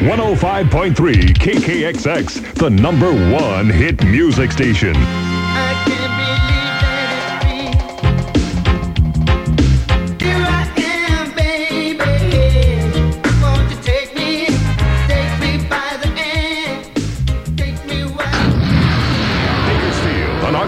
105.3 KKXX, the number one hit music station.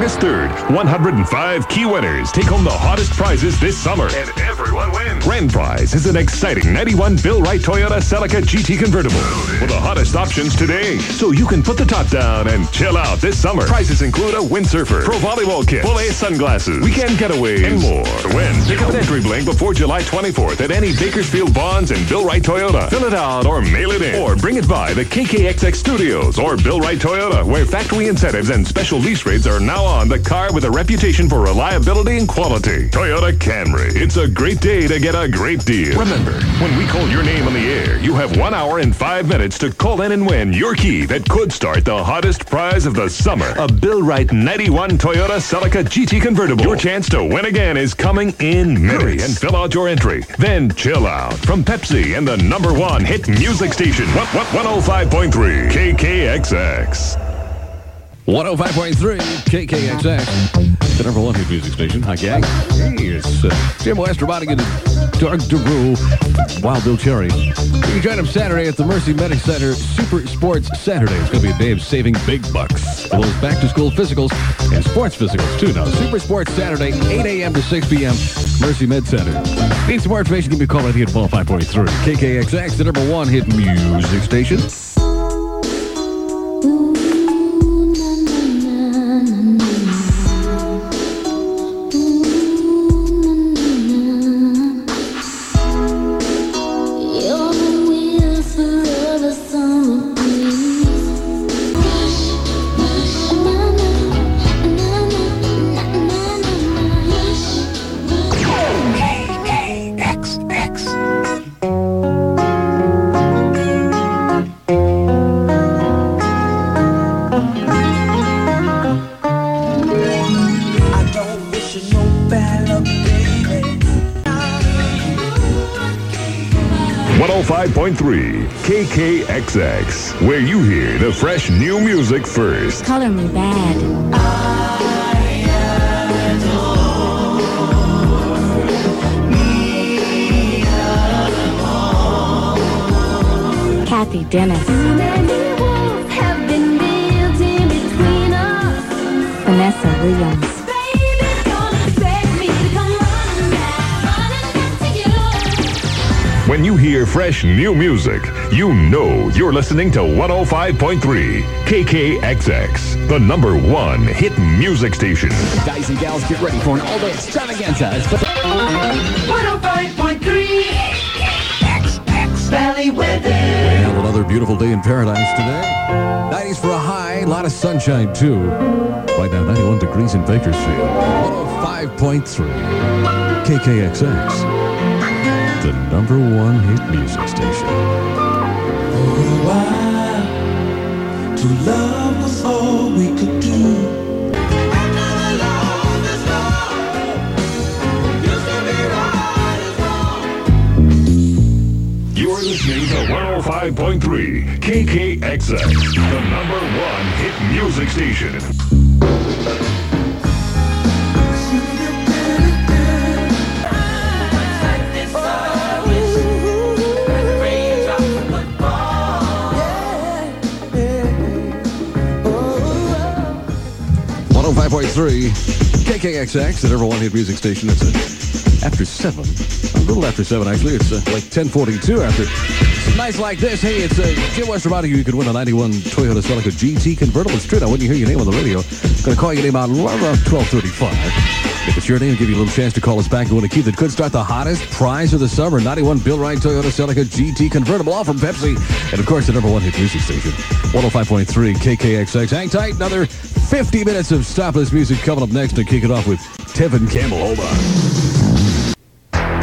August 3rd. 105 key winners take home the hottest prizes this summer. And everyone wins. Grand prize is an exciting 91 Bill Wright Toyota Celica GT convertible with the hottest options today. So you can put the top down and chill out this summer. Prizes include a windsurfer, pro volleyball kit, full A sunglasses, weekend getaways, and more. To win, pick up an entry blank before July 24th at any Bakersfield Vons and Bill Wright Toyota. Fill it out or mail it in. Or bring it by the KKXX Studios or Bill Wright Toyota, where factory incentives and special lease rates are now on the car with a reputation for reliability and quality. Toyota Camry. It's a great day to get a great deal. Remember, when we call your name on the air, you have one hour and five minutes to call in and win your key that could start the hottest prize of the summer. A Bill Wright 91 Toyota Celica GT convertible. Your chance to win again is coming in minutes. And fill out your entry. Then chill out from Pepsi and the number one hit music station, 105.3 KKXX. 105.3 KKXX, the number one hit music station. Hi, gang. Hey, it's uh, Jim Westerbotic and Doug DeRue, Wild Bill Cherry. You can join them Saturday at the Mercy Medic Center Super Sports Saturday. It's going to be a day of saving big bucks. Those back to school physicals and sports physicals, too. Now, Super Sports Saturday, 8 a.m. to 6 p.m., Mercy Med Center. Need some more information? Give me a call right here at 105.3 KKXX, the number one hit music station. 105.3 KKXX, where you hear the fresh new music first. Color Me Badd. Cathy Dennis. Vanessa Williams. When you hear fresh new music, you know you're listening to 105.3 KKXX, the number one hit music station. Guys and gals, get ready for an all-day extravaganza. It's 105.3 Valley weather. And another beautiful day in paradise today. 90s for a high, a lot of sunshine too. Right now, 91 degrees in Bakersfield. 105.3 KKXX. The number one hit music station. For a while, to love was all we could do. You're listening to 105.3 KKXX, the number one hit music station. 105.3 KKXX, the number one hit music station. It's uh, after 7. A little after 7, actually. It's uh, like 1042 after. Nights like this. Hey, it's uh, Jim Westerbotic. You you could win a 91 Toyota Celica GT convertible. It's true. When you hear your name on the radio, I'm going to call your name out around 1235. If it's your name, give you a little chance to call us back and win a key that could start the hottest prize of the summer. 91 Bill Wright Toyota Celica GT convertible, all from Pepsi. And of course, the number one hit music station, 105.3 KKXX. Hang tight, another 50 minutes of stopless music coming up next to kick it off with Tevin Campbell. Hold on.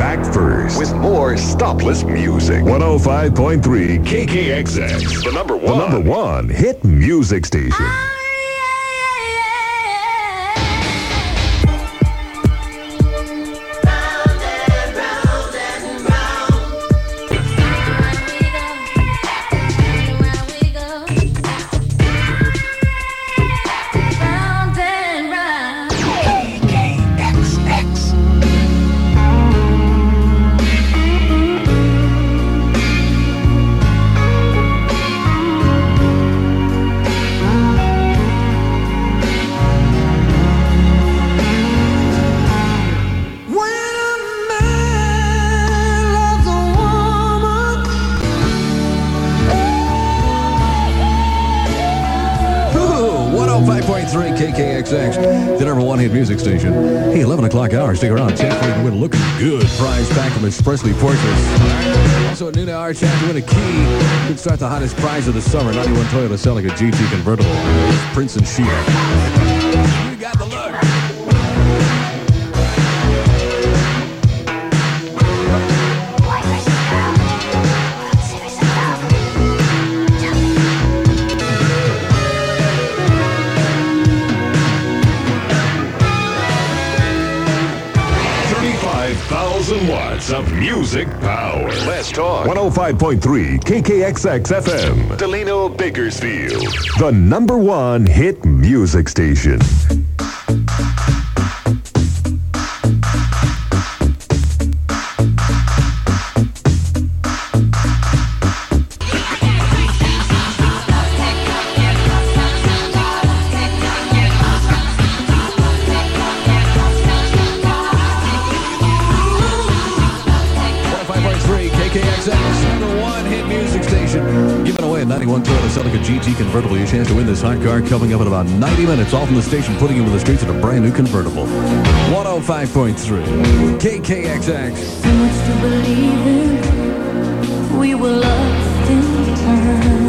Back first with more stopless music. 105.3 KKXX, the number one, the number one hit music station. 105.3 KKXX, the number one hit music station. Hey, 11 o'clock hour. Stick around. Chance for you to win a looking good prize pack from Expressly Portraits. Also, at noon hour, chance to win a key. You can start the hottest prize of the summer 91 Toyota Celica GT convertible. Prince and Sheila. You got the. Thirty-five thousand watts of music power. Let's talk. 105.3 KKXX FM. Delano Bakersfield. The number one hit music station. GT convertible. Your chance to win this hot car coming up in about 90 minutes. Off from the station, putting into the streets in a brand new convertible. 105.3 KKXX. So much to believe in. We were lost in time.